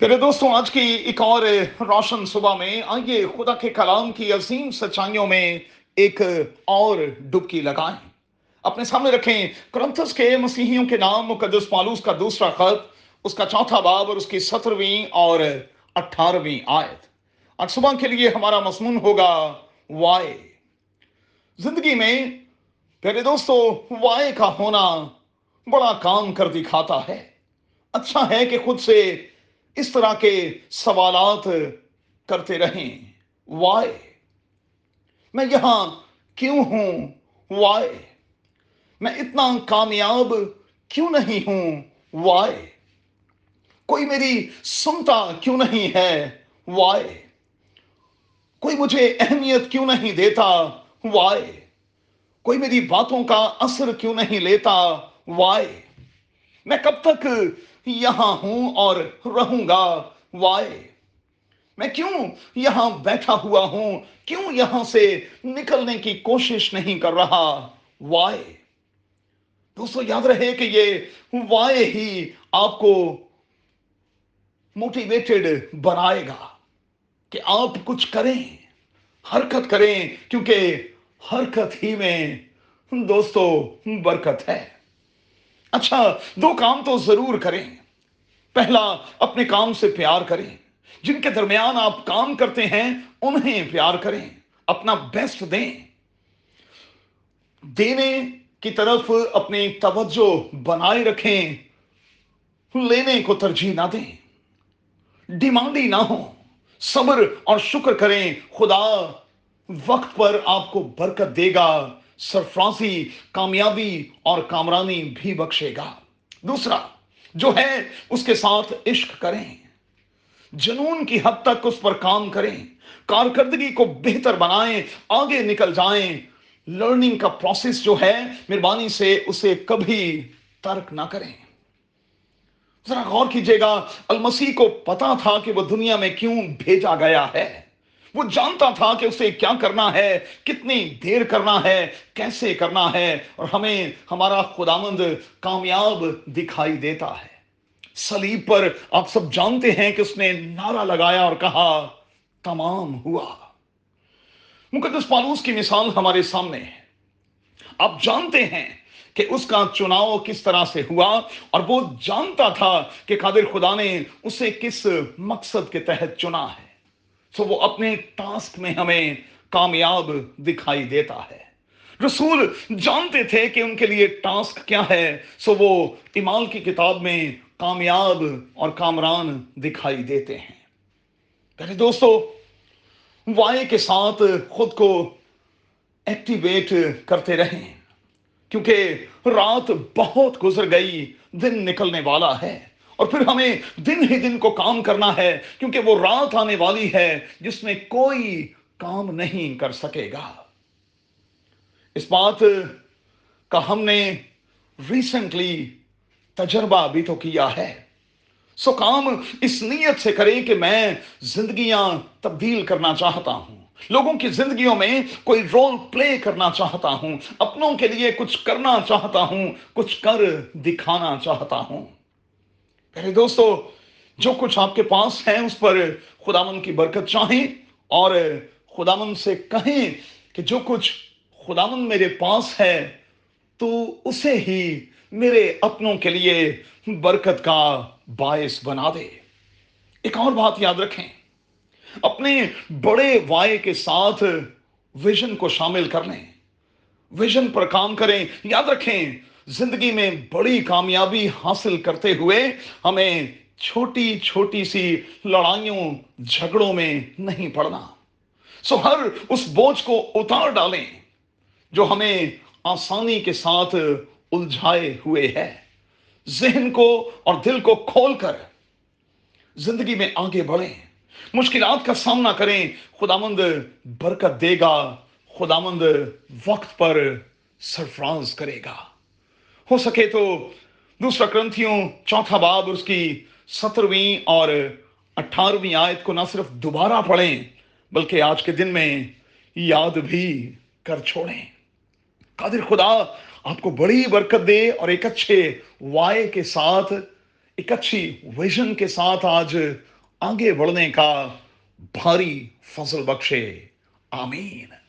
میرے دوستوں، آج کی ایک اور روشن صبح میں آئیے خدا کے کلام کی عظیم سچائیوں میں ایک اور ڈبکی لگائیں۔ اپنے سامنے رکھیں کرنتس کے مسیحیوں کے نام، مقدس پالوس کا دوسرا خط، اس کا چوتھا باب اور اس کی سترویں اور اٹھارہویں آیت۔ آج صبح کے لیے ہمارا مضمون ہوگا وائے۔ زندگی میں میرے دوستو وائے کا ہونا بڑا کام کر دکھاتا ہے۔ اچھا ہے کہ خود سے اس طرح کے سوالات کرتے رہیں۔ وائے میں یہاں کیوں ہوں؟ وائے میں اتنا کامیاب کیوں نہیں ہوں؟ وائے کوئی میری سنتا کیوں نہیں ہے؟ وائے کوئی مجھے اہمیت کیوں نہیں دیتا؟ وائے کوئی میری باتوں کا اثر کیوں نہیں لیتا؟ وائے میں کب تک یہاں ہوں اور رہوں گا؟ وائے، میں کیوں یہاں بیٹھا ہوا ہوں؟ کیوں یہاں سے نکلنے کی کوشش نہیں کر رہا؟ وائے دوستو یاد رہے کہ یہ وائے ہی آپ کو موٹیویٹڈ بنائے گا کہ آپ کچھ کریں، حرکت کریں، کیونکہ حرکت ہی میں دوستو برکت ہے۔ اچھا دو کام تو ضرور کریں۔ پہلا، اپنے کام سے پیار کریں۔ جن کے درمیان آپ کام کرتے ہیں، انہیں پیار کریں۔ اپنا بیسٹ دیں۔ دینے کی طرف اپنی توجہ بنائے رکھیں۔ لینے کو ترجیح نہ دیں۔ ڈیمانڈی نہ ہو صبر اور شکر کریں۔ خدا وقت پر آپ کو برکت دے گا۔ سرفرازی، کامیابی اور کامرانی بھی بخشے گا۔ دوسرا، جو ہے، اس کے ساتھ عشق کریں۔ جنون کی حد تک اس پر کام کریں۔ کارکردگی کو بہتر بنائیں، آگے نکل جائیں۔ لرننگ کا پروسیس جو ہے، مہربانی سے اسے کبھی ترک نہ کریں۔ ذرا غور کیجیے گا، المسیح کو پتا تھا کہ وہ دنیا میں کیوں بھیجا گیا ہے۔ وہ جانتا تھا کہ اسے کیا کرنا ہے، کتنی دیر کرنا ہے، کیسے کرنا ہے، اور ہمیں ہمارا خدامند کامیاب دکھائی دیتا ہے۔ سلیب پر آپ سب جانتے ہیں کہ اس نے نعرہ لگایا اور کہا، تمام ہوا۔ مقدس پالوس کی مثال ہمارے سامنے ہے۔ آپ جانتے ہیں کہ اس کا چناؤ کس طرح سے ہوا، اور وہ جانتا تھا کہ قادر خدا نے اسے کس مقصد کے تحت چنا ہے۔ سو وہ اپنے ٹاسک میں ہمیں کامیاب دکھائی دیتا ہے۔ رسول جانتے تھے کہ ان کے لیے ٹاسک کیا ہے، سو وہ امال کی کتاب میں کامیاب اور کامران دکھائی دیتے ہیں۔ پہلے دوستو وائے کے ساتھ خود کو ایکٹیویٹ کرتے رہیں، کیونکہ رات بہت گزر گئی، دن نکلنے والا ہے۔ اور پھر ہمیں دن ہی دن کو کام کرنا ہے، کیونکہ وہ رات آنے والی ہے جس میں کوئی کام نہیں کر سکے گا۔ اس بات کا ہم نے ریسنٹلی تجربہ بھی تو کیا ہے۔ سو کام اس نیت سے کریں کہ میں زندگیاں تبدیل کرنا چاہتا ہوں۔ لوگوں کی زندگیوں میں کوئی رول پلے کرنا چاہتا ہوں۔ اپنوں کے لیے کچھ کرنا چاہتا ہوں، کچھ کر دکھانا چاہتا ہوں۔ میرے دوستو، جو کچھ آپ کے پاس ہے اس پر خدا من کی برکت چاہیں اور خدا من سے کہیں کہ جو کچھ خدامن میرے پاس ہے، تو اسے ہی میرے اپنوں کے لیے برکت کا باعث بنا دے۔ ایک اور بات یاد رکھیں، اپنے بڑے وائے کے ساتھ ویژن کو شامل کر لیں۔ ویژن پر کام کریں، یاد رکھیں زندگی میں بڑی کامیابی حاصل کرتے ہوئے ہمیں چھوٹی چھوٹی سی لڑائیوں، جھگڑوں میں نہیں پڑنا۔ سو ہر اس بوجھ کو اتار ڈالیں جو ہمیں آسانی کے ساتھ الجھائے ہوئے ہے۔ ذہن کو اور دل کو کھول کر زندگی میں آگے بڑھیں۔ مشکلات کا سامنا کریں۔ خدا مند برکت دے گا۔ خدا مند وقت پر سرفراز کرے گا۔ ہو سکے تو دوسرا کرنتھیوں چوتھا باب اور اس کی سترویں اور اٹھارہویں آیت کو نہ صرف دوبارہ پڑھیں، بلکہ آج کے دن میں یاد بھی کر چھوڑیں۔ قادر خدا، آپ کو بڑی برکت دے اور ایک اچھے وائے کے ساتھ، ایک اچھی ویژن کے ساتھ آج آگے بڑھنے کا بھاری فضل بخشے۔ آمین۔